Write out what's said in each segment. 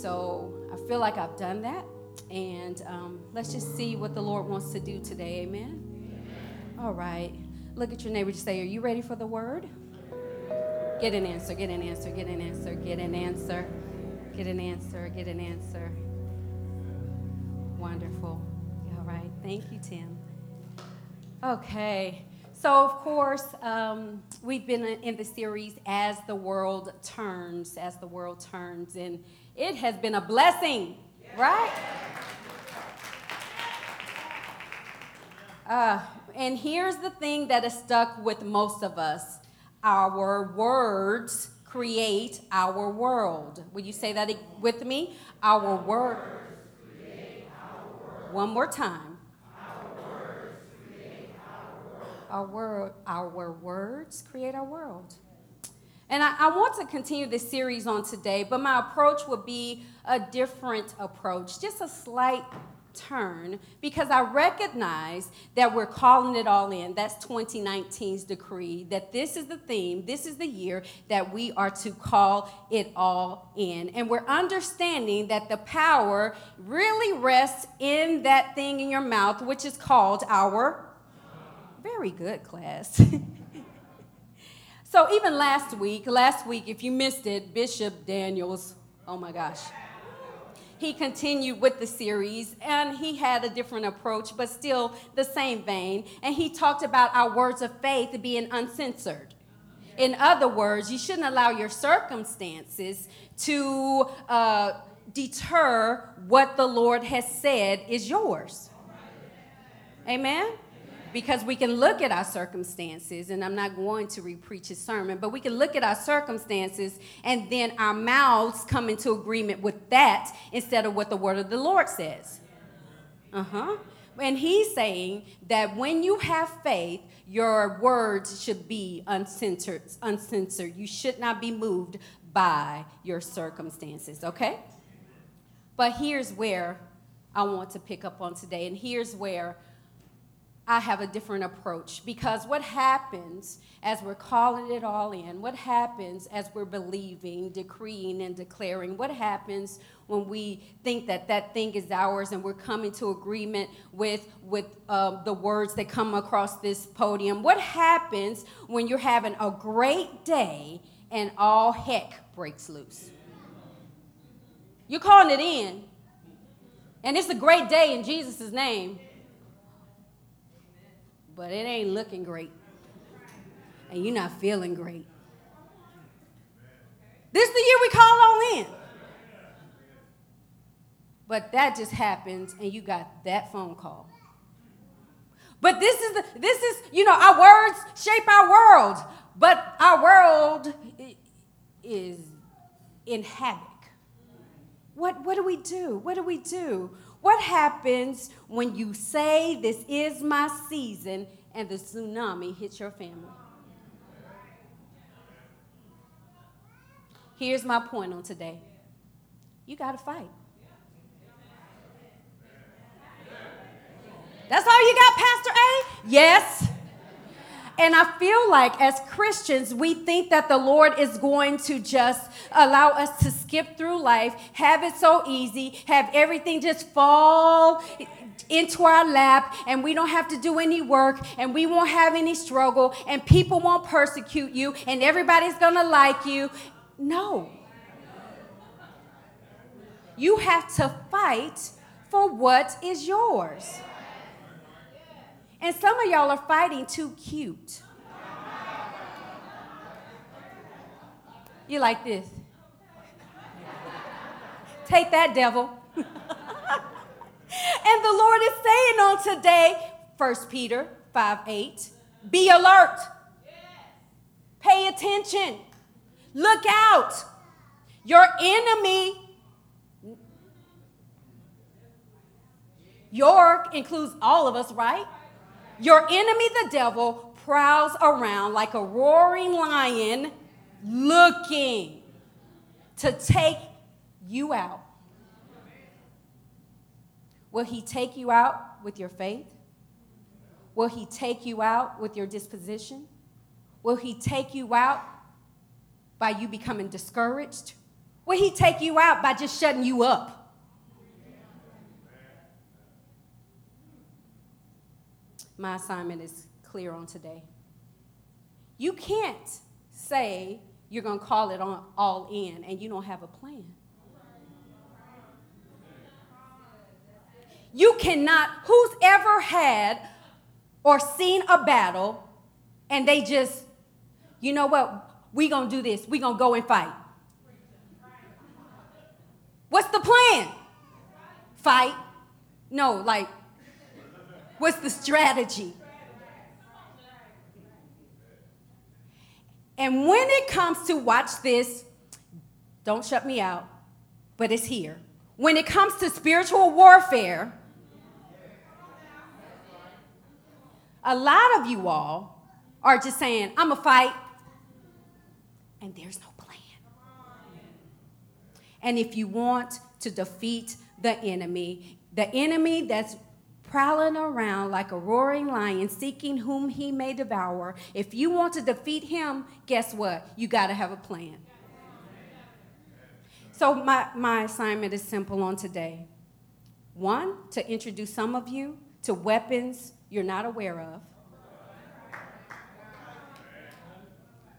so I feel like I've done that. And um, let's just see what the Lord wants to do today. Amen. Amen. All right. Look at your neighbor. Just say, Are you ready for the word? Get an answer, get an answer, get an answer, get an answer, get an answer, get an answer. Wonderful. All right. Thank you, Tim. Okay. So, of course, um, we've been in the series As the World Turns, As the World Turns, and it has been a blessing, right? Uh, and here's the thing that is stuck with most of us our words create our world. Will you say that with me? Our word. One more time. our, word, our words create our world. And I, I, want to continue this series on today, but my approach will be a different approach, just a slight turn, because I recognize that we're calling it all in. That's 2019's decree, that this is the theme, this is the year that we are to call it all in. And we're understanding that the power really rests in that thing in your mouth, which is called our very good, class. so, even last week, last week, if you missed it, Bishop Daniels, oh my gosh, he continued with the series and he had a different approach, but still the same vein. And he talked about our words of faith being uncensored. In other words, you shouldn't allow your circumstances to uh, deter what the Lord has said is yours. Amen? Because we can look at our circumstances, and I'm not going to repreach his sermon, but we can look at our circumstances and then our mouths come into agreement with that instead of what the word of the Lord says. Uh huh. And he's saying that when you have faith, your words should be uncensored. Uncensored. You should not be moved by your circumstances. Okay. But here's where I want to pick up on today, and here's where I have a different approach because what happens as we're calling it all in, what happens as we're believing, decreeing, and declaring, what happens when we think that that thing is ours and we're coming to agreement with, with uh, the words that come across this podium? What happens when you're having a great day and all heck breaks loose? You're calling it in, and it's a great day in Jesus' name but it ain't looking great. And you're not feeling great. This is the year we call on in. But that just happens and you got that phone call. But this is the, this is, you know, our words shape our world, but our world is in havoc. What, what do we do? What do we do? What happens when you say, This is my season, and the tsunami hits your family? Here's my point on today you got to fight. That's all you got, Pastor A? Yes. And I feel like as Christians, we think that the Lord is going to just allow us to skip through life, have it so easy, have everything just fall into our lap, and we don't have to do any work, and we won't have any struggle, and people won't persecute you, and everybody's gonna like you. No. You have to fight for what is yours. And some of y'all are fighting too cute. You like this. Take that, devil. and the Lord is saying on today, 1 Peter 5 8, be alert. Pay attention. Look out. Your enemy, York includes all of us, right? Your enemy, the devil, prowls around like a roaring lion looking to take you out. Will he take you out with your faith? Will he take you out with your disposition? Will he take you out by you becoming discouraged? Will he take you out by just shutting you up? My assignment is clear on today. You can't say you're going to call it on all in and you don't have a plan. You cannot, who's ever had or seen a battle and they just, you know what, we gonna do this, we gonna go and fight. What's the plan? Fight? No, like, what's the strategy? And when it comes to watch this, don't shut me out, but it's here. When it comes to spiritual warfare, a lot of you all are just saying, I'm a fight, and there's no plan. And if you want to defeat the enemy, the enemy that's prowling around like a roaring lion, seeking whom he may devour. If you want to defeat him, guess what? You got to have a plan. So, my, my assignment is simple on today. One, to introduce some of you to weapons you're not aware of.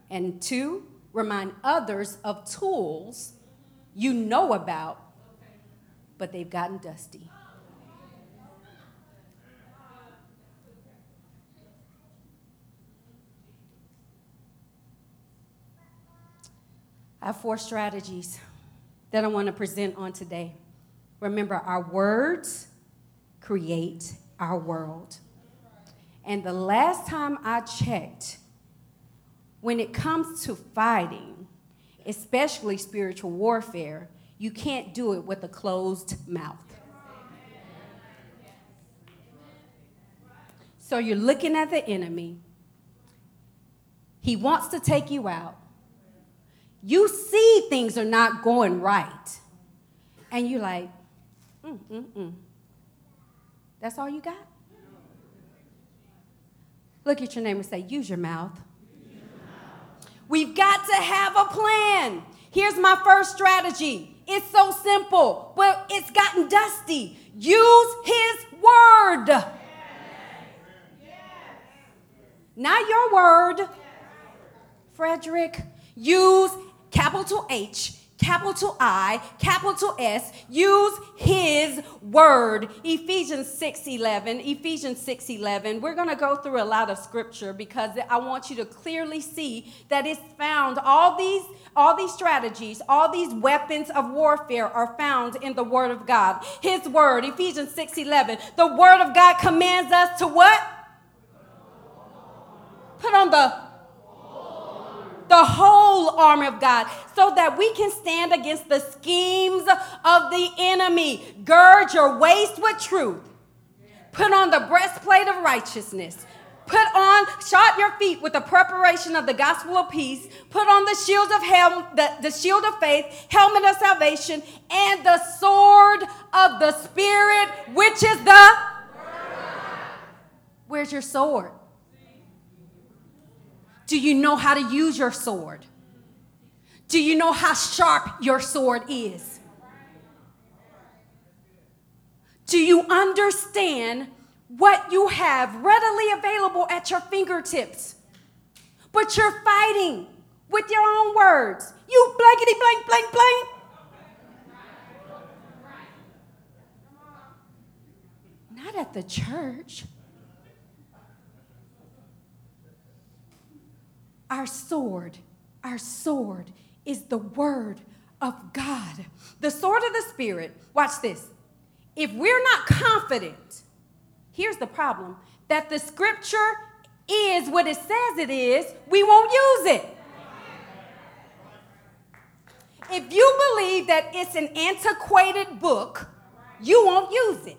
And two, remind others of tools you know about, but they've gotten dusty. I have four strategies that I want to present on today. Remember, our words create our world. And the last time I checked, when it comes to fighting, especially spiritual warfare, you can't do it with a closed mouth. So you're looking at the enemy. He wants to take you out. You see things are not going right. And you're like, mm, mm, mm. That's all you got? Look at your neighbor and say, use your mouth. We've got to have a plan. Here's my first strategy. It's so simple, but it's gotten dusty. Use his word. Yes. Yes. Not your word, Frederick. Use capital H, capital I, capital S, use his word. Ephesians 6:11, Ephesians 6:11. We're going to go through a lot of scripture because I want you to clearly see that it's found all these all these strategies, all these weapons of warfare are found in the word of God. His word, Ephesians 6:11. The word of God commands us to what? Put on the the whole armor of God, so that we can stand against the schemes of the enemy. Gird your waist with truth. Put on the breastplate of righteousness. Put on, shod your feet with the preparation of the gospel of peace. Put on the shield of hel- the, the shield of faith, helmet of salvation, and the sword of the spirit, which is the. Where's your sword? Do you know how to use your sword? Do you know how sharp your sword is? Do you understand what you have readily available at your fingertips? But you're fighting with your own words. You blankety blank, blank, blank. Not at the church. Our sword, our sword is the word of God. The sword of the Spirit, watch this. If we're not confident, here's the problem that the scripture is what it says it is, we won't use it. If you believe that it's an antiquated book, you won't use it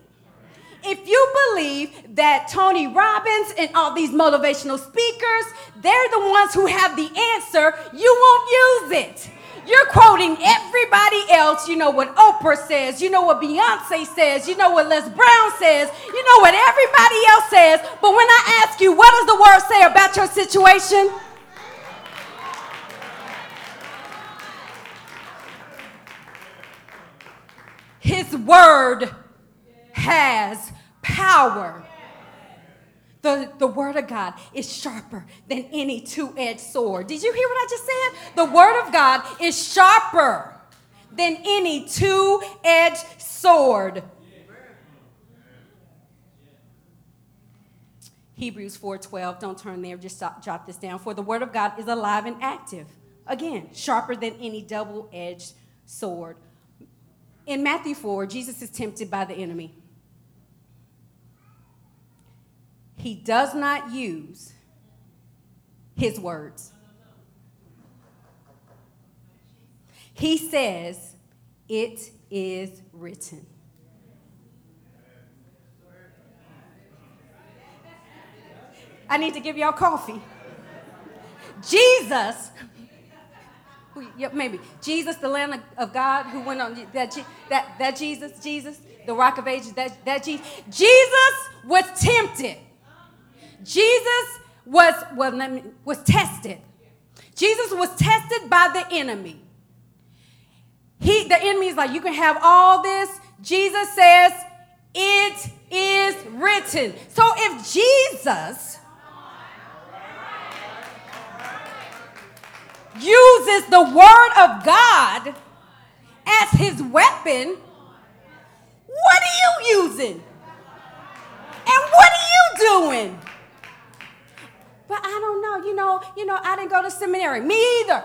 if you believe that Tony Robbins and all these motivational speakers, they're the ones who have the answer, you won't use it. You're quoting everybody else. You know what Oprah says. You know what Beyonce says. You know what Les Brown says. You know what everybody else says. But when I ask you, what does the word say about your situation? His word has power. The, the word of God is sharper than any two edged sword. Did you hear what I just said? The word of God is sharper than any two edged sword. Hebrews 4:12. Don't turn there, just jot, this down. For the word of God is alive and active. Again, sharper than any double-edged sword. In Matthew 4, Jesus is tempted by the enemy. He does not use his words. He says, It is written. I need to give y'all coffee. Jesus, yep, maybe Jesus, the Lamb of God, who went on that that that Jesus, Jesus, the Rock of Ages, that that Jesus, Jesus was tempted. Jesus was well, was tested. Jesus was tested by the enemy. He, the enemy is like, you can have all this. Jesus says, it is written. So if Jesus uses the word of God as his weapon, what are you using? And what are you doing? But I don't know, you know, you know, I didn't go to seminary. Me either.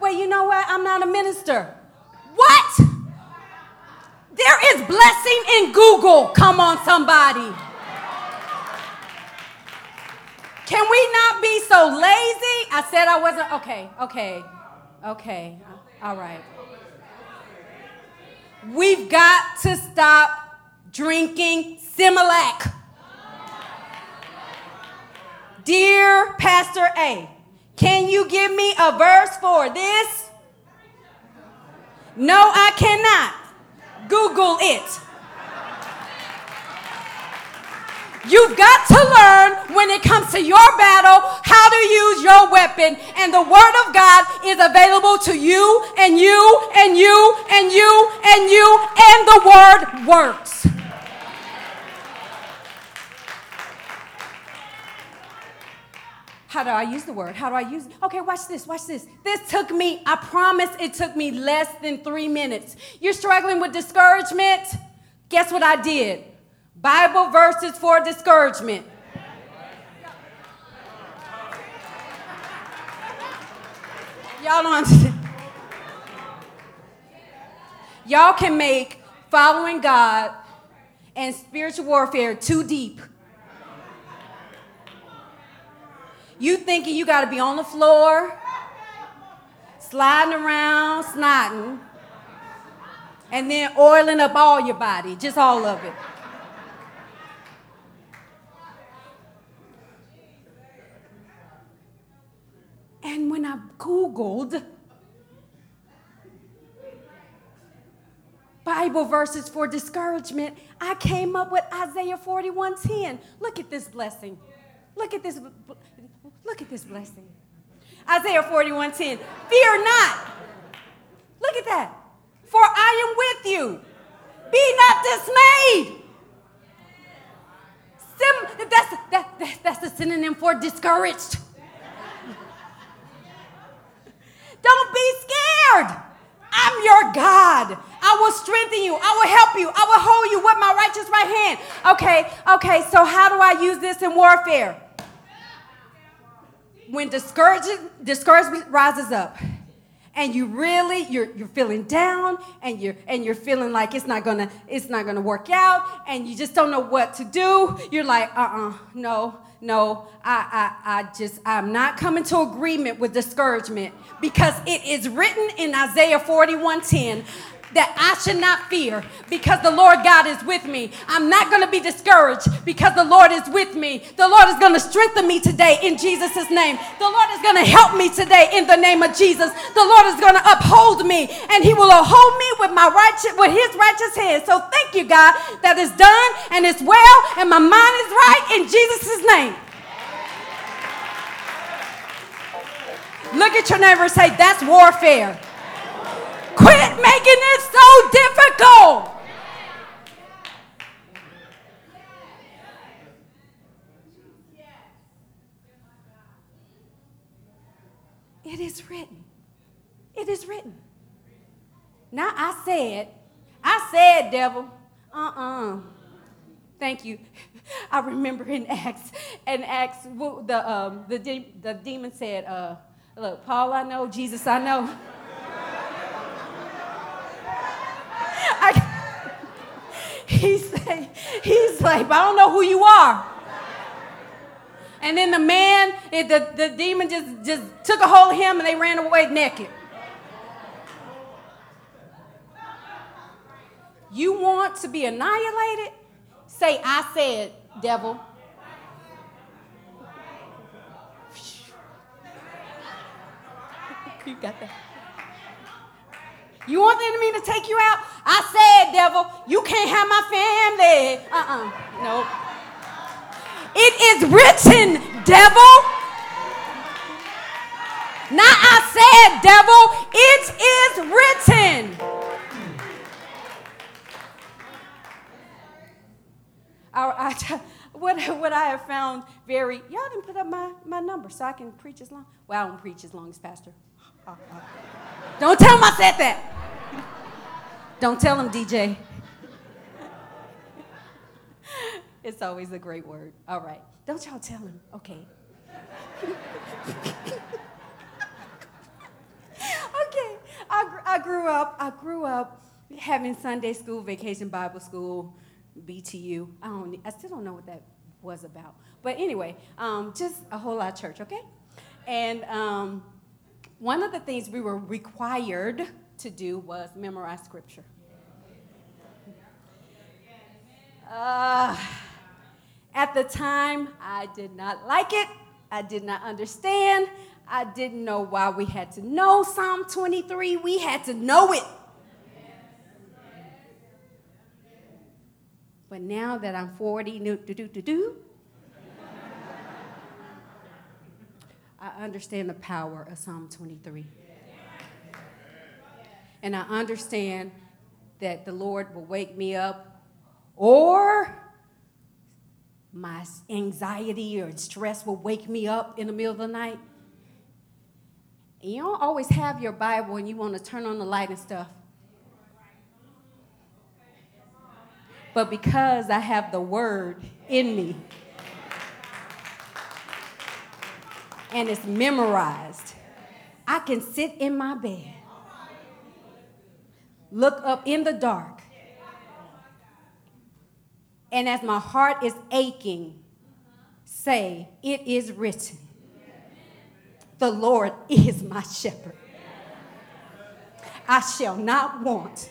Well, you know what? I'm not a minister. What? There is blessing in Google. Come on, somebody. Can we not be so lazy? I said I wasn't. Okay, okay, okay. All right. We've got to stop drinking Similac. Dear Pastor A, can you give me a verse for this? No, I cannot. Google it. You've got to learn when it comes to your battle how to use your weapon. And the Word of God is available to you and you and you and you and you, and the Word works. How do I use the word? How do I use it? Okay, watch this, watch this. This took me, I promise it took me less than three minutes. You're struggling with discouragement? Guess what I did? Bible verses for discouragement. Y'all don't understand. Y'all can make following God and spiritual warfare too deep. You thinking you got to be on the floor, sliding around, snotting, and then oiling up all your body, just all of it. And when I Googled Bible verses for discouragement, I came up with Isaiah 41:10. Look at this blessing. Look at this. Look at this blessing. Isaiah 41:10. Fear not. Look at that. For I am with you. Be not dismayed. Sim, that's, that, that, that's a synonym for discouraged. Don't be scared. I'm your God. I will strengthen you. I will help you. I will hold you with my righteous right hand. Okay, okay, so how do I use this in warfare? When discouragement, discouragement rises up, and you really you're, you're feeling down and you're and you're feeling like it's not gonna it's not gonna work out and you just don't know what to do you're like uh-uh no no i i, I just i'm not coming to agreement with discouragement because it is written in isaiah 41:10 that I should not fear because the Lord God is with me. I'm not going to be discouraged because the Lord is with me. The Lord is going to strengthen me today in Jesus' name. The Lord is going to help me today in the name of Jesus. The Lord is going to uphold me and he will uphold me with my righteous with his righteous hand. So thank you God that it's done and it's well and my mind is right in Jesus' name. Look at your neighbor and say, That's warfare. Quit making it so difficult. It is written. It is written. Now I said, I said, devil, uh uh-uh. uh Thank you. I remember in Acts, in Acts, the, um, the, de- the demon said, uh, Look, Paul, I know, Jesus, I know. he's, like, he's like, I don't know who you are. And then the man, it, the, the demon just, just took a hold of him and they ran away naked. You want to be annihilated? Say, I said, devil. You got that? You want the enemy to take you out? I said, devil, you can't have my family. Uh uh-uh. uh. Nope. It is written, devil. Not I said, devil. It is written. I, I, what, what I have found very, y'all didn't put up my, my number so I can preach as long. Well, I don't preach as long as Pastor. Don't tell him I said that. Don't tell him, DJ. it's always a great word. All right. Don't y'all tell him. Okay. okay. I, I grew up, I grew up having Sunday school, vacation Bible school, BTU. I don't. I still don't know what that was about. But anyway, um, just a whole lot of church, okay? And um, one of the things we were required to do was memorize scripture. Uh, at the time, I did not like it. I did not understand. I didn't know why we had to know Psalm 23. We had to know it. But now that I'm 40, do, do, do, do, I understand the power of Psalm 23. And I understand that the Lord will wake me up or my anxiety or stress will wake me up in the middle of the night. You don't always have your Bible and you want to turn on the light and stuff. but because I have the word in me and it's memorized, I can sit in my bed, look up in the dark, and as my heart is aching, say, It is written, the Lord is my shepherd. I shall not want.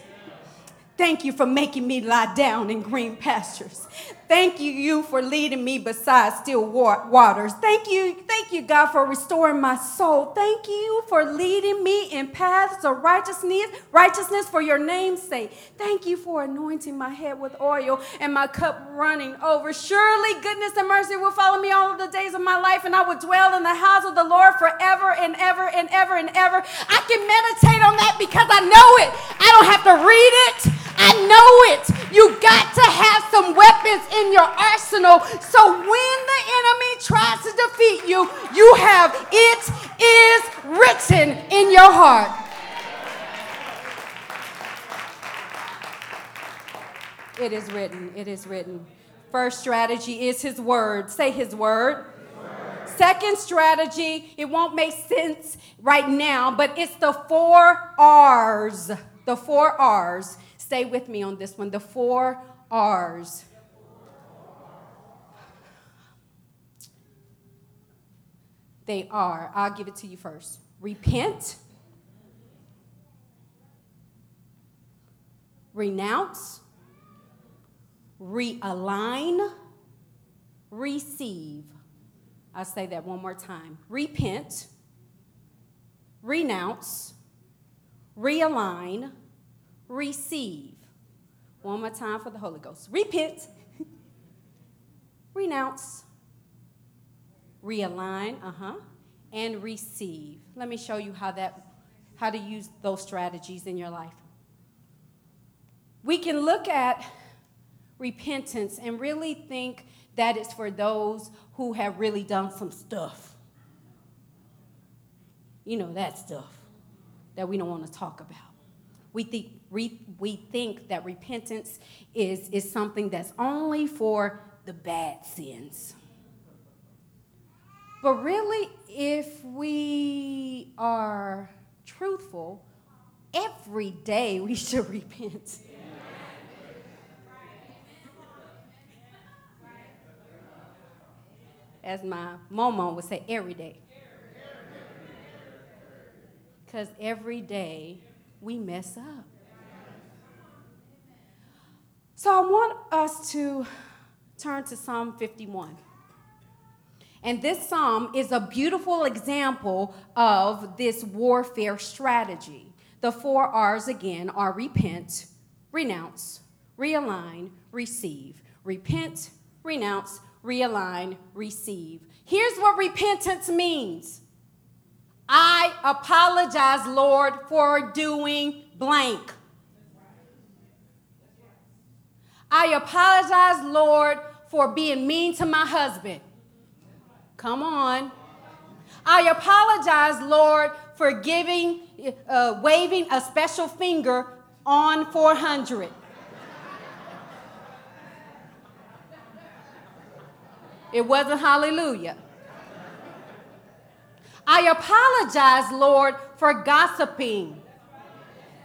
Thank you for making me lie down in green pastures. Thank you, you for leading me beside still waters. Thank you, thank you, God, for restoring my soul. Thank you for leading me in paths of righteousness, righteousness for your name's sake. Thank you for anointing my head with oil and my cup running over. Surely goodness and mercy will follow me all of the days of my life, and I will dwell in the house of the Lord forever and ever and ever and ever. I can meditate on that because I know it. I don't have to read it. I know it. You got to have some weapons in your arsenal so when the enemy tries to defeat you, you have it is written in your heart. It is written. It is written. First strategy is his word. Say his word. Second strategy, it won't make sense right now, but it's the four R's. The four R's. Stay with me on this one. The four R's. They are, I'll give it to you first. Repent, renounce, realign, receive. I'll say that one more time. Repent, renounce, realign, receive. One more time for the Holy Ghost. Repent, renounce, realign, uh-huh, and receive. Let me show you how that how to use those strategies in your life. We can look at repentance and really think that it's for those who have really done some stuff. You know, that stuff that we don't want to talk about. We think, re, we think that repentance is, is something that's only for the bad sins. But really, if we are truthful, every day we should repent. As my mama would say, every day. Because every day we mess up. So I want us to turn to Psalm 51. And this psalm is a beautiful example of this warfare strategy. The four R's again are repent, renounce, realign, receive. Repent, renounce, realign, receive. Here's what repentance means I apologize, Lord, for doing blank. I apologize, Lord, for being mean to my husband. Come on. I apologize, Lord, for giving, uh, waving a special finger on 400. It wasn't hallelujah. I apologize, Lord, for gossiping.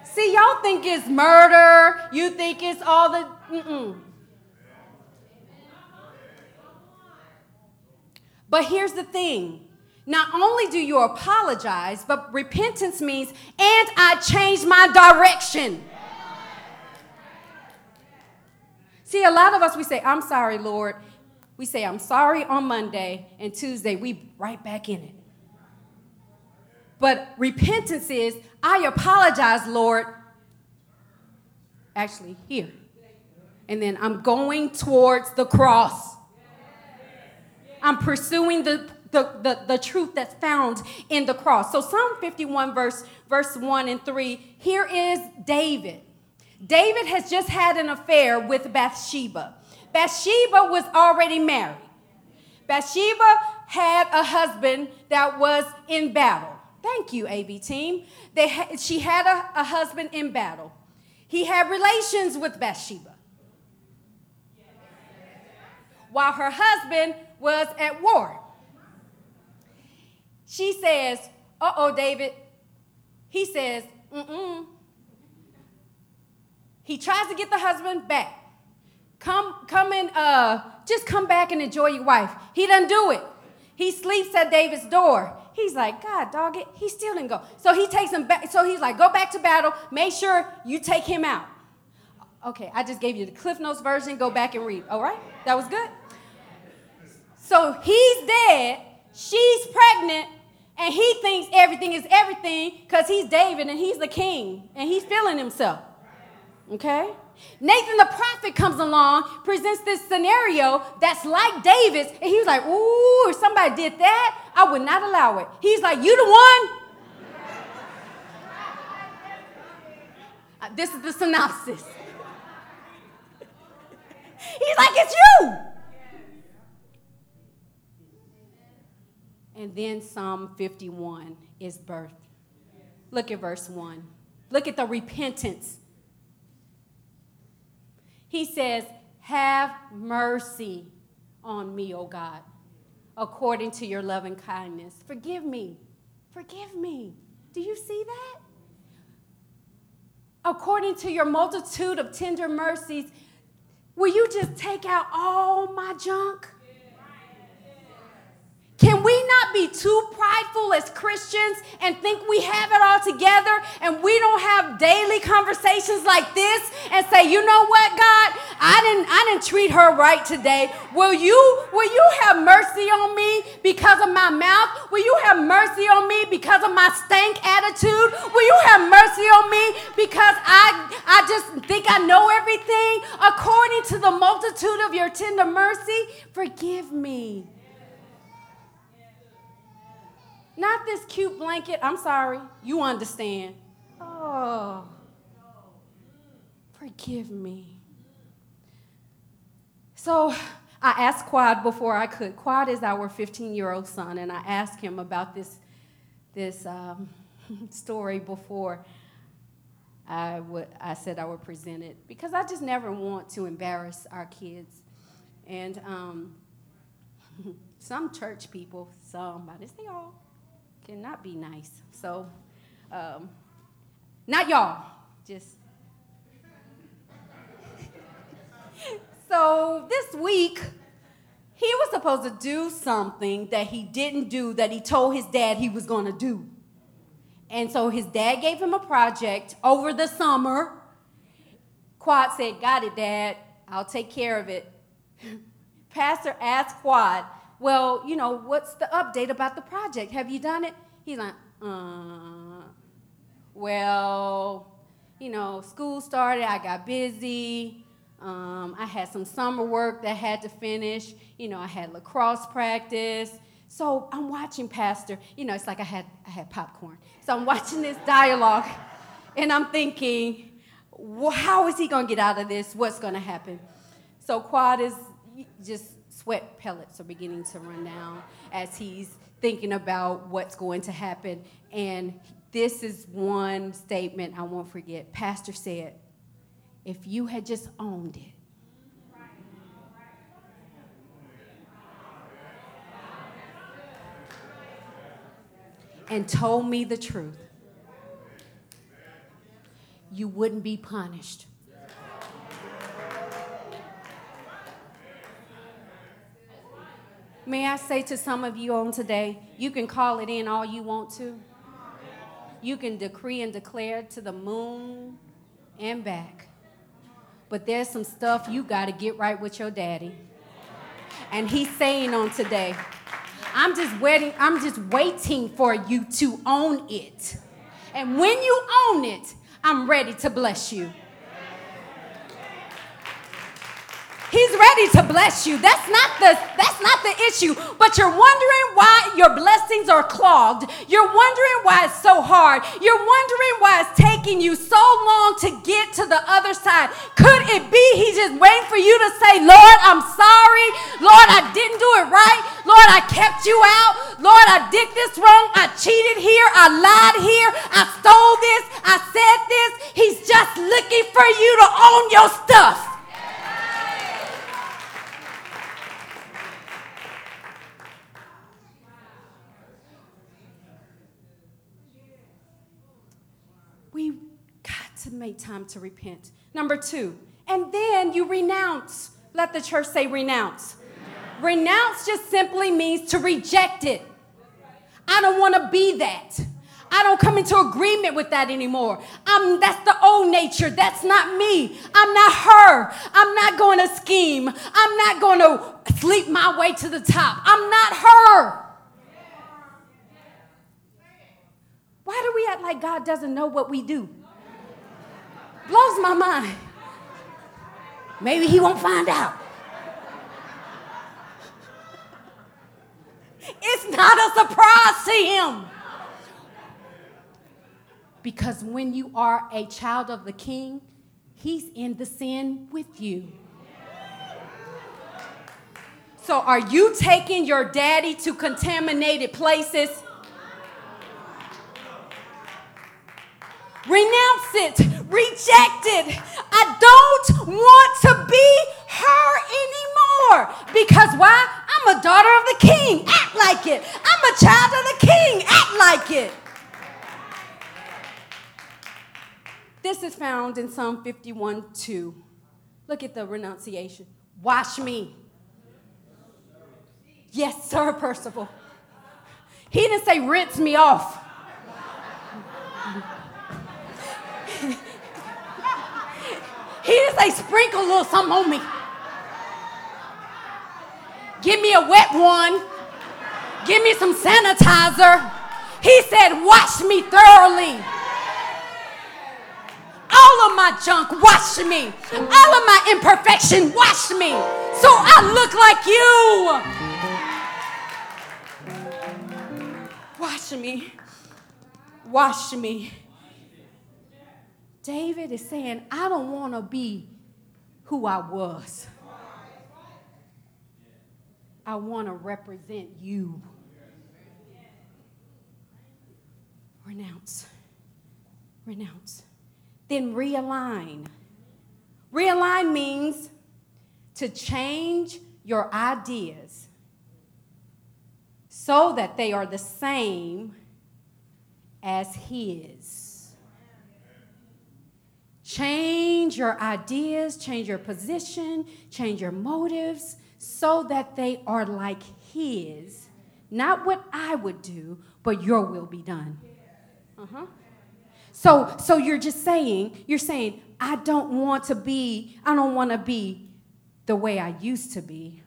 See, y'all think it's murder. You think it's all the. Mm-mm. But here's the thing not only do you apologize, but repentance means, and I change my direction. See, a lot of us, we say, I'm sorry, Lord. We say, I'm sorry on Monday, and Tuesday, we right back in it. But repentance is, I apologize, Lord. Actually, here. And then I'm going towards the cross. I'm pursuing the, the, the, the, truth that's found in the cross. So Psalm 51, verse, verse 1 and 3, here is David. David has just had an affair with Bathsheba. Bathsheba was already married. Bathsheba had a husband that was in battle. Thank you, AB team. They ha- she had a, a husband in battle. He had relations with Bathsheba. While her husband was at war. She says, Uh oh, David. He says, Mm mm. He tries to get the husband back. Come, come and uh, just come back and enjoy your wife. He doesn't do it. He sleeps at David's door. He's like, God, dog it. He still didn't go. So he takes him back. So he's like, go back to battle. Make sure you take him out. Okay, I just gave you the Cliff Notes version. Go back and read. All right? That was good. So he's dead. She's pregnant. And he thinks everything is everything because he's David and he's the king and he's feeling himself. Okay? Nathan the prophet comes along, presents this scenario that's like David's, and he's like, Ooh, if somebody did that, I would not allow it. He's like, You the one? Uh, this is the synopsis. he's like, It's you. And then Psalm 51 is birth. Look at verse 1. Look at the repentance he says, Have mercy on me, O God, according to your loving kindness. Forgive me. Forgive me. Do you see that? According to your multitude of tender mercies, will you just take out all my junk? Can we not be too prideful as Christians and think we have it all together and we don't have daily conversations like this and say, you know what, God, I didn't I didn't treat her right today. Will you will you have mercy on me because of my mouth? Will you have mercy on me because of my stank attitude? Will you have mercy on me because I I just think I know everything according to the multitude of your tender mercy? Forgive me. Not this cute blanket. I'm sorry. You understand. Oh, forgive me. So I asked Quad before I could. Quad is our 15 year old son, and I asked him about this, this um, story before I, would, I said I would present it because I just never want to embarrass our kids. And um, some church people, some, but it's they all, cannot be nice. So, um, not y'all, just. so this week, he was supposed to do something that he didn't do that he told his dad he was going to do. And so his dad gave him a project over the summer. Quad said, Got it, Dad. I'll take care of it. Pastor asked Quad, Well, you know, what's the update about the project? Have you done it? He's like, Uh, well, you know, school started, I got busy. Um, I had some summer work that had to finish. You know, I had lacrosse practice. So I'm watching Pastor. You know, it's like I had I had popcorn. So I'm watching this dialogue, and I'm thinking, well, how is he gonna get out of this? What's gonna happen? So Quad is just sweat pellets are beginning to run down as he's thinking about what's going to happen. And this is one statement I won't forget. Pastor said, if you had just owned it, and told me the truth, you wouldn't be punished. May I say to some of you on today, you can call it in all you want to. You can decree and declare to the moon and back. But there's some stuff you got to get right with your daddy. And he's saying on today, I'm just waiting, I'm just waiting for you to own it. And when you own it, I'm ready to bless you. He's ready to bless you. That's not the that's not the issue. But you're wondering why your blessings are clogged. You're wondering why it's so hard. You're wondering why it's taking you so long to get to the other side. Could it be he's just waiting for you to say, "Lord, I'm sorry. Lord, I didn't do it right. Lord, I kept you out. Lord, I did this wrong. I cheated here. I lied here. I stole this. I said this." He's just looking for you to own your stuff. we got to make time to repent. Number two, and then you renounce. Let the church say renounce. Renounce, renounce just simply means to reject it. I don't want to be that. I don't come into agreement with that anymore. I'm, that's the old nature. That's not me. I'm not her. I'm not going to scheme. I'm not going to sleep my way to the top. I'm not her. Why do we act like God doesn't know what we do? Blows my mind. Maybe He won't find out. It's not a surprise to Him. Because when you are a child of the King, He's in the sin with you. So, are you taking your daddy to contaminated places? Renounce it, reject it. I don't want to be her anymore. Because why? I'm a daughter of the king. Act like it. I'm a child of the king. Act like it. This is found in Psalm 51 2. Look at the renunciation. Wash me. Yes, sir, Percival. He didn't say rinse me off. He didn't say sprinkle a little something on me. Give me a wet one. Give me some sanitizer. He said, wash me thoroughly. All of my junk, wash me. All of my imperfection, wash me. So I look like you. Wash me. Wash me. David is saying, I don't want to be who I was. I want to represent you. Renounce. Renounce. then realign. Realign means to change your ideas so that they are the same as His. Change your ideas, change your position, change your motives so that they are like His. Not what I would do, but your will be done. Uh-huh. So, so you're just saying, you're saying, I don't want to be, I don't want to be the way I used to be.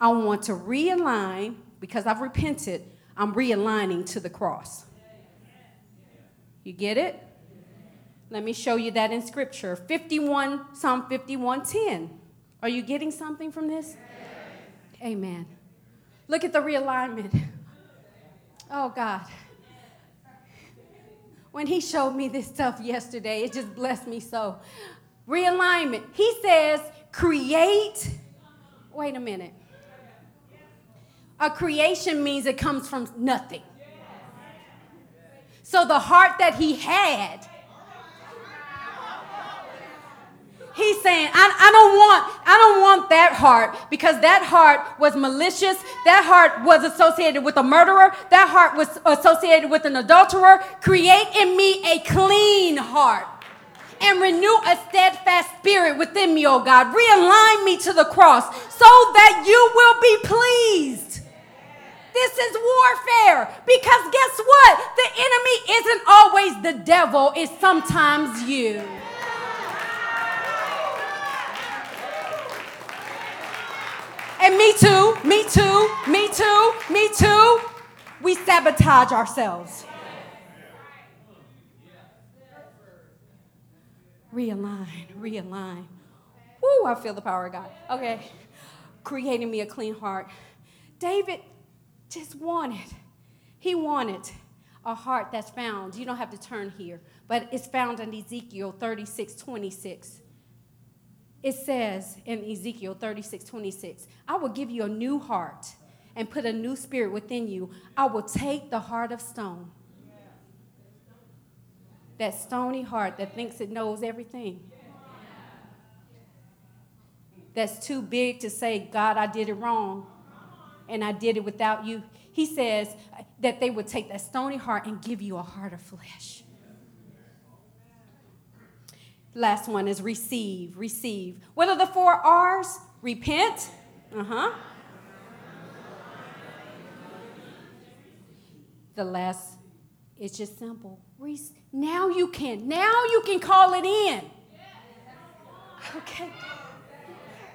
I want to realign because I've repented. I'm realigning to the cross. You get it? Let me show you that in scripture. 51 Psalm 51:10. Are you getting something from this? Amen. Look at the realignment. Oh God. When he showed me this stuff yesterday, it just blessed me so. Realignment. He says, create. Wait a minute. A creation means it comes from nothing. So the heart that he had, he's saying, I, I, don't want, I don't want that heart because that heart was malicious. That heart was associated with a murderer. That heart was associated with an adulterer. Create in me a clean heart and renew a steadfast spirit within me, oh God. Realign me to the cross so that you will be pleased. This is warfare because guess what? The enemy isn't always the devil, it's sometimes you. And me too, me too, me too, me too. We sabotage ourselves. Realign, realign. Woo, I feel the power of God. Okay. Creating me a clean heart. David just wanted, he wanted a heart that's found. You don't have to turn here, but it's found in Ezekiel 36 26. It says in Ezekiel 36 26, I will give you a new heart and put a new spirit within you. I will take the heart of stone. That stony heart that thinks it knows everything. That's too big to say, God, I did it wrong and I did it without you. He says that they would take that stony heart and give you a heart of flesh. Last one is receive, receive. What are the four R's? Repent. Uh huh. The last, it's just simple. Now you can. Now you can call it in. Okay.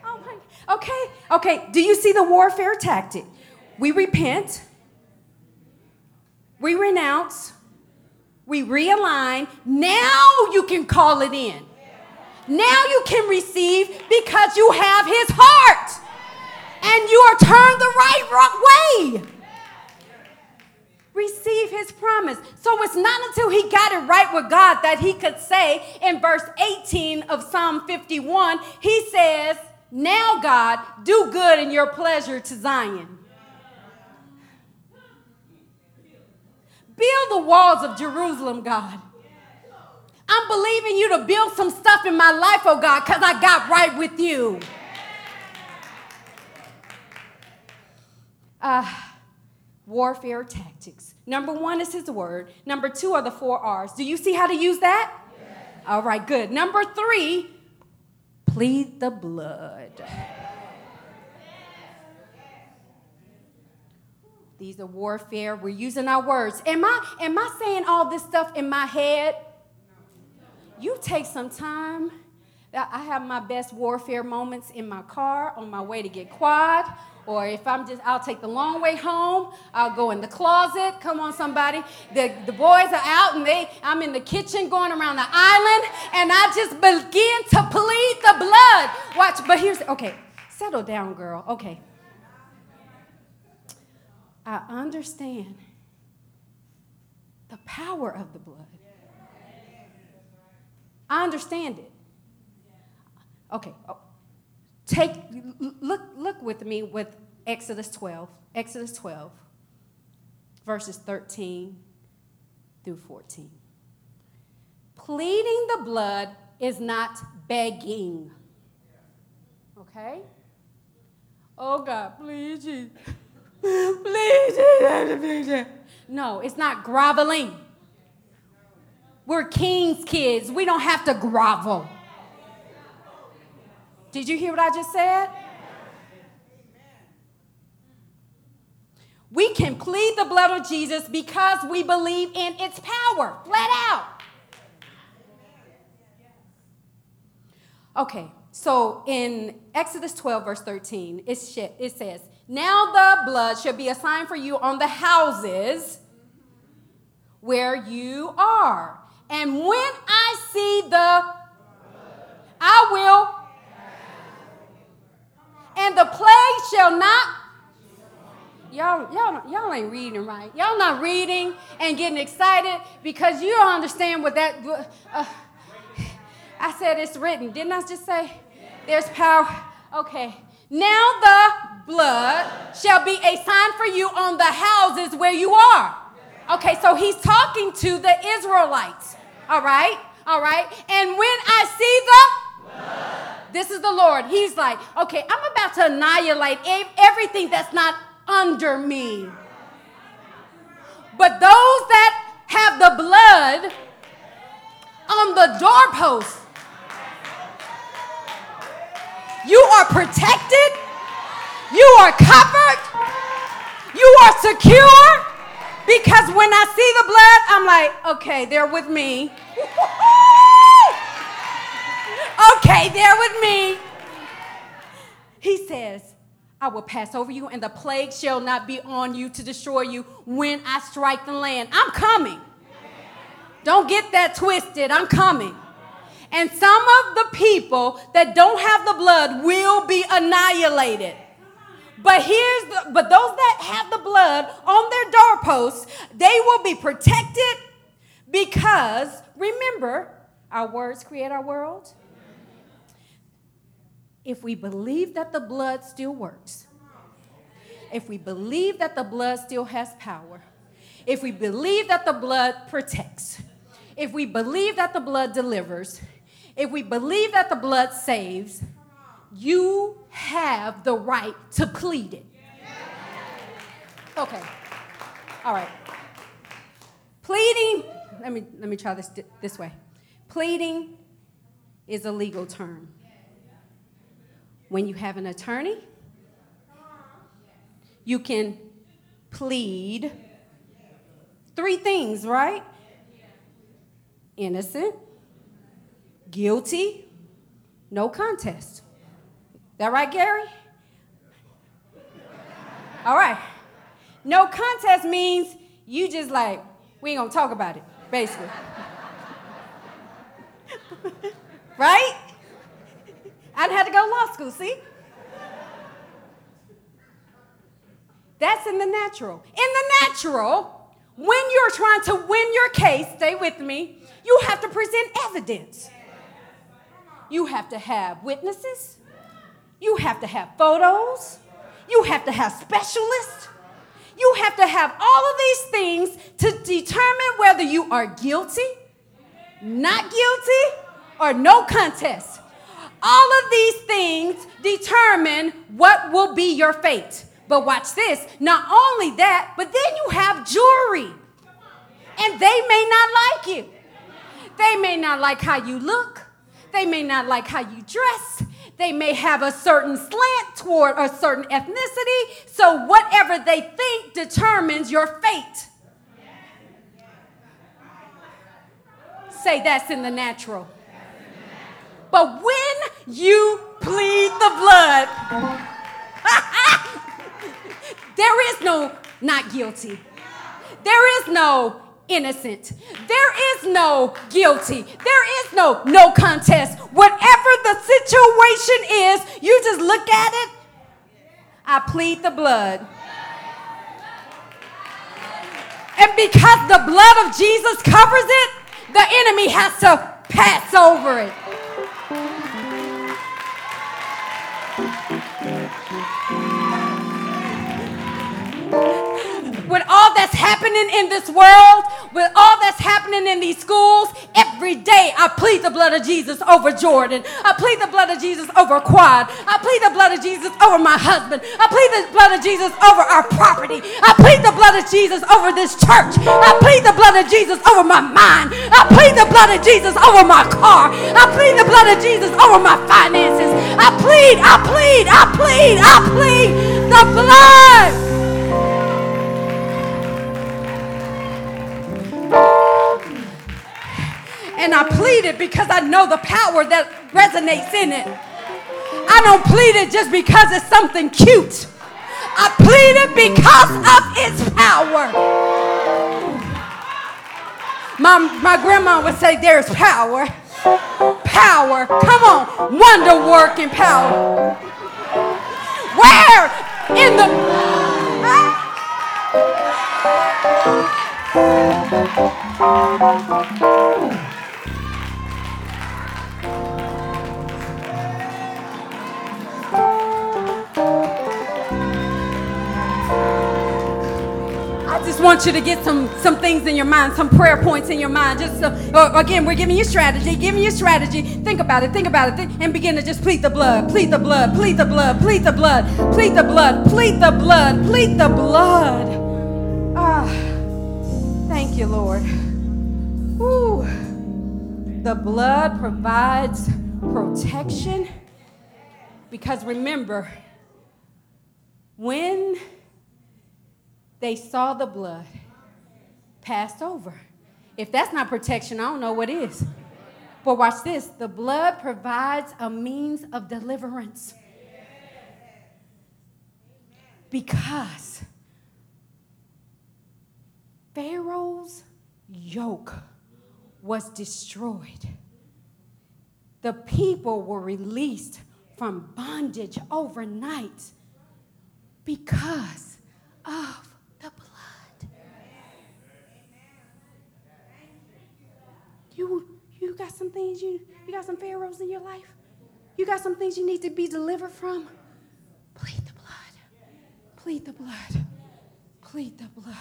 Oh my. Okay. Okay. Do you see the warfare tactic? We repent. We renounce. We realign. Now you can call it in. Now you can receive because you have his heart. And you are turned the right, way receive his promise. So it's not until he got it right with God that he could say in verse 18 of Psalm 51, he says, Now, God, do good in your pleasure to Zion. Build the walls of Jerusalem, God. I'm believing you to build some stuff in my life, oh God, because I got right with you. Uh, warfare tactics. Number one is his word. Number two are the four R's. Do you see how to use that? Yes. All right, good. Number three, plead the blood. These are warfare. We're using our words. Am I am I saying all this stuff in my head? You take some time. I have my best warfare moments in my car on my way to get quad or if I'm just, I'll take the long way home. I'll go in the closet. Come on, somebody. The, the boys are out and they, I'm in the kitchen going around the island and I just begin to plead the blood. Watch, but here's, okay, settle down, girl. Okay. I understand the power of the blood. I understand it. Okay. Oh. Take look look with me with Exodus 12. Exodus 12 verses 13 through 14. Pleading the blood is not begging. Okay? Oh God, please, Jesus. Please, Jesus. No, it's not groveling. We're king's kids. We don't have to grovel. Did you hear what I just said? We can plead the blood of Jesus because we believe in its power, flat out. Okay, so in Exodus 12, verse 13, it, it says, Now the blood shall be a sign for you on the houses where you are. And when I see the, I will, and the plague shall not Y'all, y'all, y'all ain't reading right. Y'all not reading and getting excited because you don't understand what that. Uh, I said it's written. Didn't I just say there's power? Okay. Now the blood shall be a sign for you on the houses where you are. Okay, so he's talking to the Israelites. All right, all right. And when I see the blood. this is the Lord. He's like, okay, I'm about to annihilate everything that's not under me. But those that have the blood on the doorpost, you are protected, you are covered, you are secure. Because when I see the blood, I'm like, okay, they're with me. okay, they're with me. He says, I will pass over you, and the plague shall not be on you to destroy you when I strike the land. I'm coming. Don't get that twisted. I'm coming. And some of the people that don't have the blood will be annihilated. But here's the, but those that have the blood on their doorposts, they will be protected because remember, our words create our world? If we believe that the blood still works, if we believe that the blood still has power, if we believe that the blood protects, if we believe that the blood delivers, if we believe that the blood saves, you have the right to plead it. Okay. All right. Pleading, let me let me try this this way. Pleading is a legal term when you have an attorney, you can plead three things, right? Innocent, guilty, no contest. That right, Gary? All right. No contest means you just like, we ain't gonna talk about it, basically. right? I'd had to go to law school, see? That's in the natural. In the natural, when you're trying to win your case, stay with me, you have to present evidence. You have to have witnesses. You have to have photos. You have to have specialists. You have to have all of these things to determine whether you are guilty, not guilty, or no contest. All of these things determine what will be your fate. But watch this not only that, but then you have jury. And they may not like you. They may not like how you look. They may not like how you dress. They may have a certain slant toward a certain ethnicity. So, whatever they think determines your fate. Say that's in the natural. But when you plead the blood, there is no not guilty. There is no innocent. There is no guilty. There is no no contest. Whatever the situation is, you just look at it. I plead the blood. And because the blood of Jesus covers it, the enemy has to pass over it. Happening in this world, with all that's happening in these schools, every day I plead the blood of Jesus over Jordan. I plead the blood of Jesus over Quad. I plead the blood of Jesus over my husband. I plead the blood of Jesus over our property. I plead the blood of Jesus over this church. I plead the blood of Jesus over my mind. I plead the blood of Jesus over my car. I plead the blood of Jesus over my finances. I plead, I plead, I plead, I plead the blood. And I plead it because I know the power that resonates in it. I don't plead it just because it's something cute. I plead it because of its power. My, my grandma would say, There's power. Power. Come on. Wonder working power. Where? In the. Ah. Want you to get some, some things in your mind, some prayer points in your mind. Just uh, again, we're giving you strategy, giving you strategy. Think about it, think about it, and begin to just plead the blood, plead the blood, plead the blood, plead the blood, plead the blood, plead the blood, plead the blood. Ah, thank you, Lord. Ooh, the blood provides protection because remember, when they saw the blood, passed over. If that's not protection, I don't know what is. But watch this the blood provides a means of deliverance. Because Pharaoh's yoke was destroyed. The people were released from bondage overnight because of You, you got some things you, you got some pharaohs in your life. You got some things you need to be delivered from. Plead the blood. Plead the blood. Plead the blood.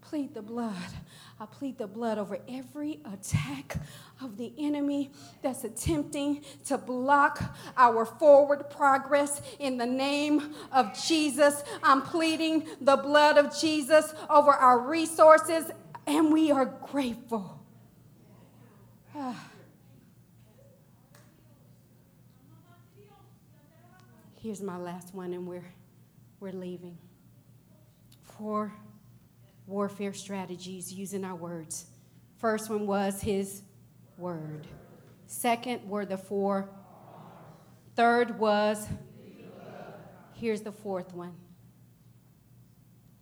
Plead the blood. I plead the blood over every attack of the enemy that's attempting to block our forward progress in the name of Jesus. I'm pleading the blood of Jesus over our resources, and we are grateful. Here's my last one, and we're, we're leaving. Four warfare strategies using our words. First one was his word. Second were the four. Third was, here's the fourth one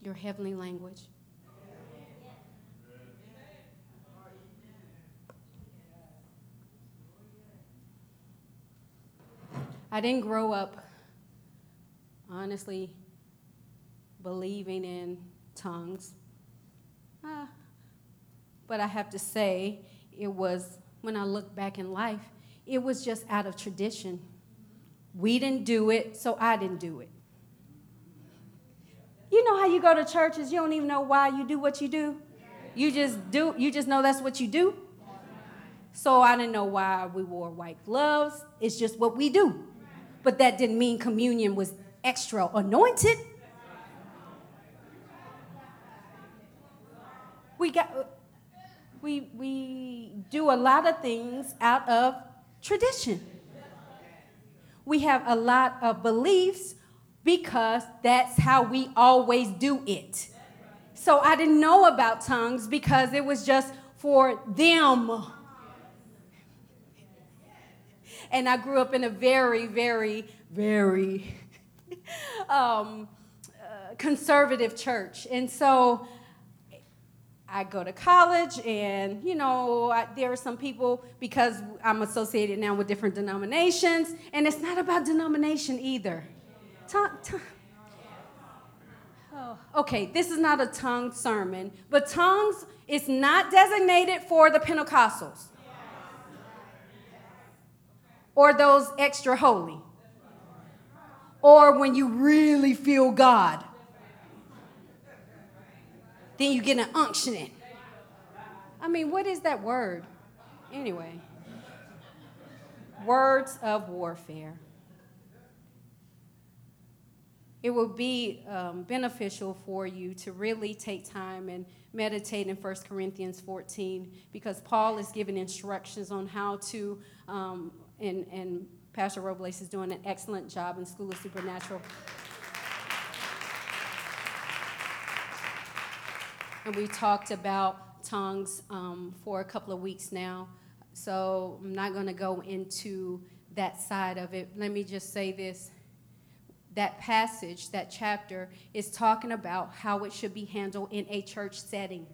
your heavenly language. I didn't grow up, honestly, believing in tongues. Uh, but I have to say, it was, when I look back in life, it was just out of tradition. We didn't do it, so I didn't do it. You know how you go to churches, you don't even know why you do what you do? You just do, you just know that's what you do. So I didn't know why we wore white gloves. It's just what we do but that didn't mean communion was extra anointed. We got we we do a lot of things out of tradition. We have a lot of beliefs because that's how we always do it. So I didn't know about tongues because it was just for them and I grew up in a very, very, very um, uh, conservative church. And so I go to college, and you know, I, there are some people because I'm associated now with different denominations, and it's not about denomination either. oh, okay, this is not a tongue sermon, but tongues is not designated for the Pentecostals or those extra holy, or when you really feel God. then you get an unctioning. I mean, what is that word? Anyway, words of warfare. It will be um, beneficial for you to really take time and meditate in 1 Corinthians 14 because Paul is giving instructions on how to, um, and, and Pastor Robles is doing an excellent job in School of Supernatural. And we talked about tongues um, for a couple of weeks now. So I'm not going to go into that side of it. Let me just say this. That passage, that chapter, is talking about how it should be handled in a church setting.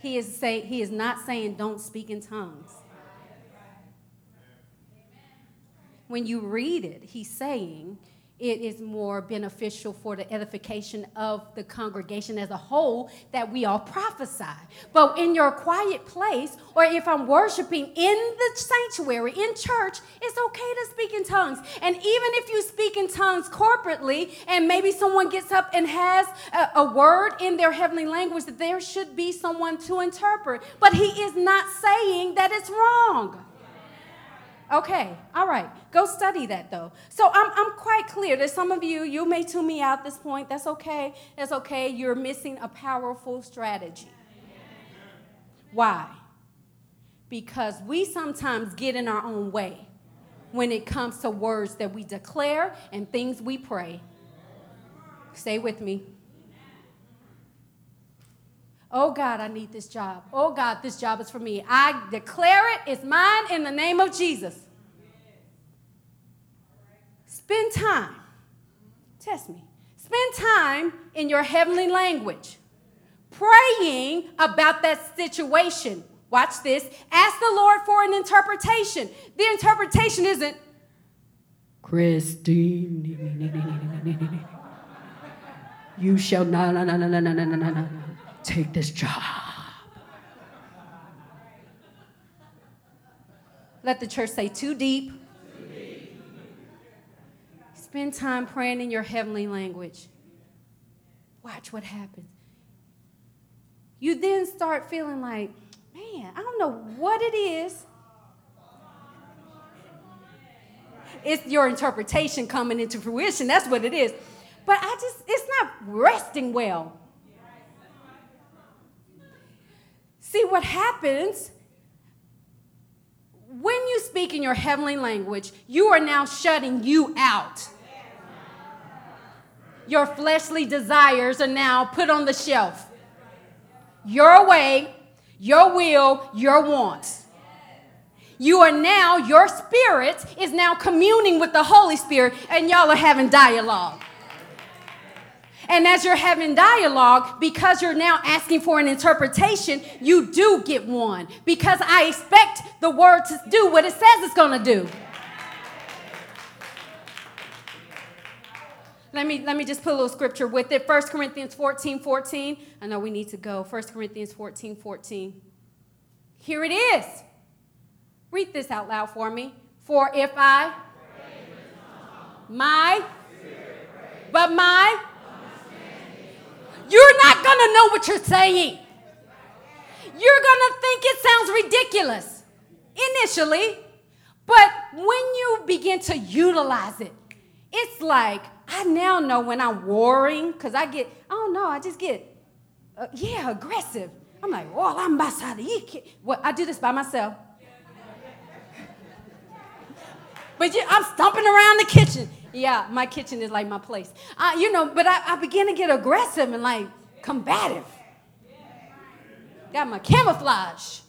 He is, say, he is not saying don't speak in tongues. When you read it, he's saying it is more beneficial for the edification of the congregation as a whole that we all prophesy. But in your quiet place, or if I'm worshiping in the sanctuary, in church, it's okay to speak in tongues. And even if you speak in tongues corporately, and maybe someone gets up and has a, a word in their heavenly language, that there should be someone to interpret. But he is not saying that it's wrong. Okay, all right. Go study that though. So I'm, I'm quite clear that some of you, you may tune me out at this point. That's okay. That's okay. You're missing a powerful strategy. Why? Because we sometimes get in our own way when it comes to words that we declare and things we pray. Stay with me. Oh God, I need this job. Oh God, this job is for me. I declare it, it's mine in the name of Jesus. Spend time. Test me. Spend time in your heavenly language, praying about that situation. Watch this. Ask the Lord for an interpretation. The interpretation isn't, Christine, you shall not, no, no, no, no, no, no, no, no take this job. Let the church say, too deep. too deep. Spend time praying in your heavenly language. Watch what happens. You then start feeling like, man, I don't know what it is. It's your interpretation coming into fruition. That's what it is. But I just, it's not resting well. See, what happens when you speak in your heavenly language, you are now shutting you out. Your fleshly desires are now put on the shelf. Your way, your will, your wants. You are now, your spirit is now communing with the Holy Spirit, and y'all are having dialogue. And as you're having dialogue, because you're now asking for an interpretation, you do get one. Because I expect the word to do what it says it's going to do. Let me, let me just put a little scripture with it. 1 Corinthians 14 14. I know we need to go. 1 Corinthians 14 14. Here it is. Read this out loud for me. For if I, my, but my, you're not going to know what you're saying. You're going to think it sounds ridiculous initially, but when you begin to utilize it, it's like I now know when I'm worrying because I get, I don't know, I just get, uh, yeah, aggressive. I'm like, oh, I'm basada. Well, I do this by myself. But yeah, I'm stomping around the kitchen. Yeah, my kitchen is like my place. Uh, you know, but I, I begin to get aggressive and like combative. Got my camouflage.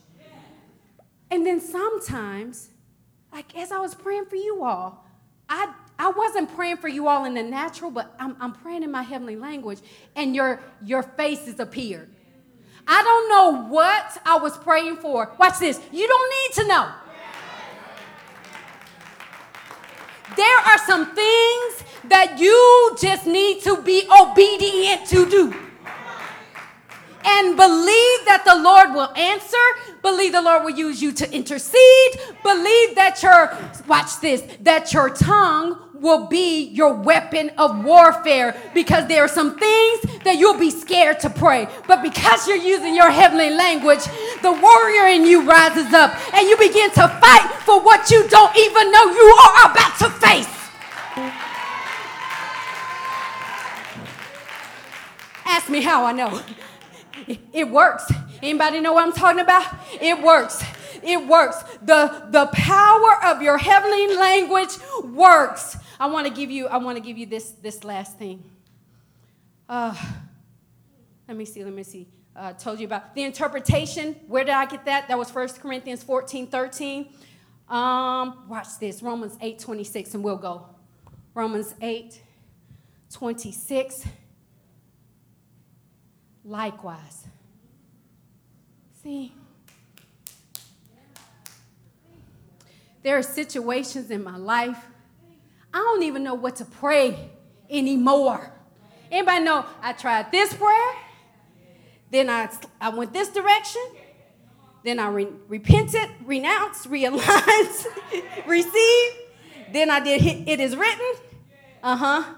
And then sometimes, like as I was praying for you all, I I wasn't praying for you all in the natural, but I'm, I'm praying in my heavenly language, and your your faces appeared. I don't know what I was praying for. Watch this. You don't need to know. There are some things that you just need to be obedient to do. and believe that the Lord will answer. Believe the Lord will use you to intercede. Believe that your, watch this, that your tongue will be your weapon of warfare because there are some things that you'll be scared to pray. But because you're using your heavenly language, the warrior in you rises up and you begin to fight for what you don't even know you are about to face. Ask me how I know. It works. Anybody know what I'm talking about? It works. It works. The, the power of your heavenly language works. I want to give you, I want to give you this, this last thing. Uh, let me see, let me see. Uh, told you about the interpretation. Where did I get that? That was 1 Corinthians 14, 13. Um, watch this, Romans 8, 26, and we'll go. Romans 8, 26. Likewise. See, there are situations in my life I don't even know what to pray anymore. Anybody know I tried this prayer, then I, I went this direction, then I re- repented, renounced, realigned, received, then I did it is written, uh huh.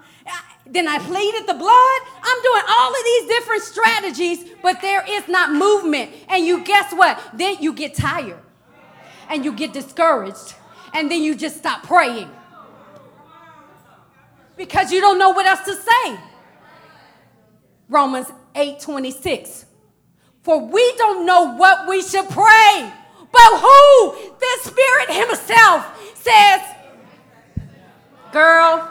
Then I pleaded the blood. I'm doing all of these different strategies, but there is not movement. And you guess what? Then you get tired and you get discouraged, and then you just stop praying because you don't know what else to say. Romans 8 26. For we don't know what we should pray, but who? The Spirit Himself says, Girl,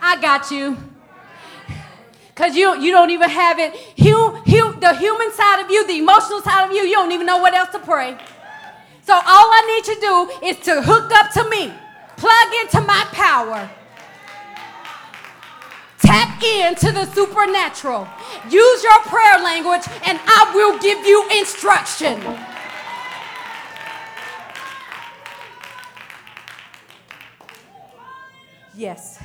I got you. Because you, you don't even have it. The human side of you, the emotional side of you, you don't even know what else to pray. So all I need to do is to hook up to me, plug into my power Tap into the supernatural. Use your prayer language, and I will give you instruction. Yes.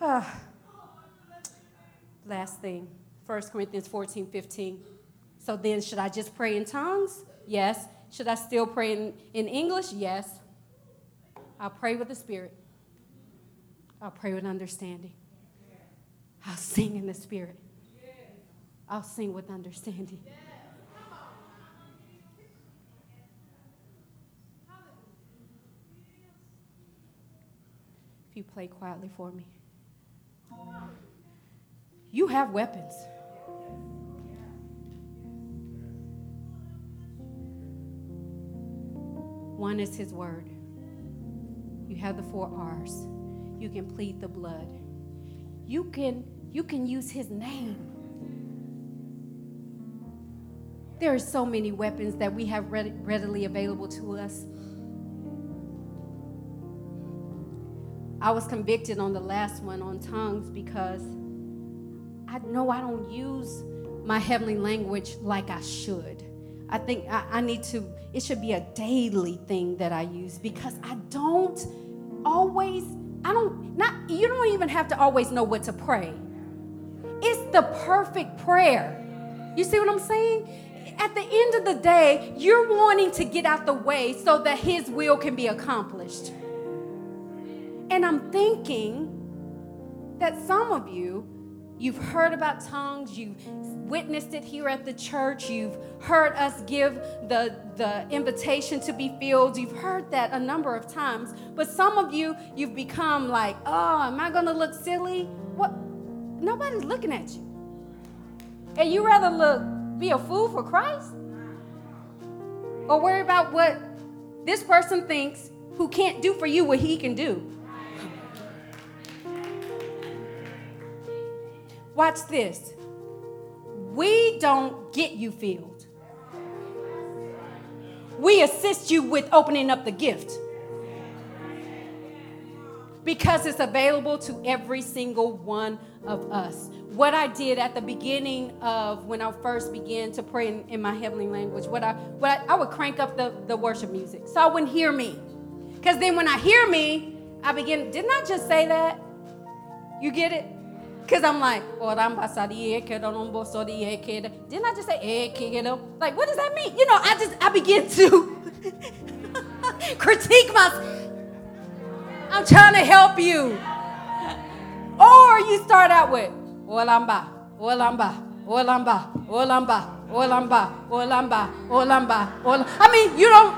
Ah. Last thing 1 Corinthians 14 15. So then, should I just pray in tongues? Yes. Should I still pray in, in English? Yes. I'll pray with the Spirit. I'll pray with understanding. I'll sing in the Spirit. I'll sing with understanding. If you play quietly for me, you have weapons. One is His Word. You have the four R's you can plead the blood. You can you can use his name. There are so many weapons that we have readily available to us. I was convicted on the last one on tongues because I know I don't use my heavenly language like I should. I think I, I, need to, it should be a daily thing that I use because I don't always I don't not you don't even have to always know what to pray. It's the perfect prayer. You see what I'm saying? At the end of the day, you're wanting to get out the way so that his will can be accomplished. And I'm thinking that some of you You've heard about tongues, you've witnessed it here at the church, you've heard us give the, the invitation to be filled. You've heard that a number of times. But some of you, you've become like, oh, am I gonna look silly? What? Nobody's looking at you. And you rather look be a fool for Christ? Or worry about what this person thinks who can't do for you what he can do. Watch this. We don't get you filled. We assist you with opening up the gift because it's available to every single one of us. What I did at the beginning of when I first began to pray in, in my heavenly language, what I what I, I, would crank up the, the worship music so I wouldn't hear me. Because then when I hear me, I begin, didn't I just say that? You get it? Because I'm like, oh, didn't I just say Like, what does that mean? You know, I just, I begin to critique myself. I'm trying to help you. Or you start out with, Olamba, Olamba, Olamba, Olamba, Olamba, Olamba, Olamba, Olamba. I mean, you don't,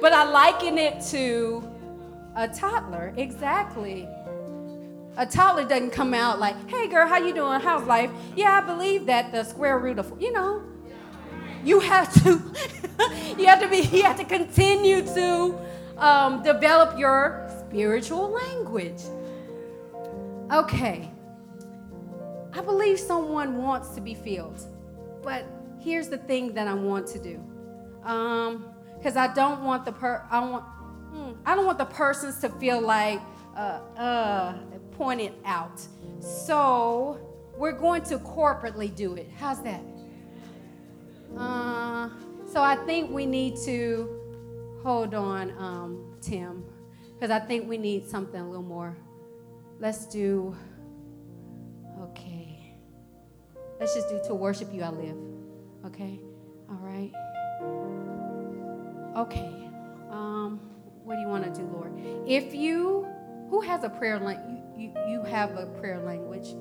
but I liken it to a toddler, exactly. A toddler doesn't come out like, "Hey, girl, how you doing? How's life?" Yeah, I believe that the square root of, you know, you have to, you have to be, you have to continue to um, develop your spiritual language. Okay, I believe someone wants to be filled, but here's the thing that I want to do, because um, I don't want the per, I want, hmm, I don't want the persons to feel like uh, uh, pointed out. So we're going to corporately do it. How's that? Uh, so I think we need to hold on, um, Tim, because I think we need something a little more. Let's do, okay. Let's just do to worship you I live. Okay? All right. Okay. Um, what do you want to do, Lord? If you who has a prayer language? You, you, have a prayer language.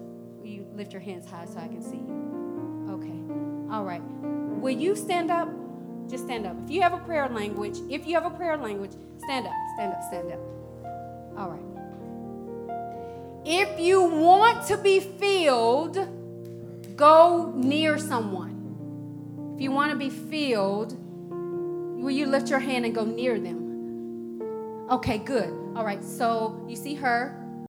You lift your hands high so I can see you. Okay. All right. Will you stand up? Just stand up. If you have a prayer language, if you have a prayer language, stand up, stand up, stand up. All right. If you want to be filled, go near someone. If you want to be filled, will you lift your hand and go near them? Okay, good. All right, so you see her.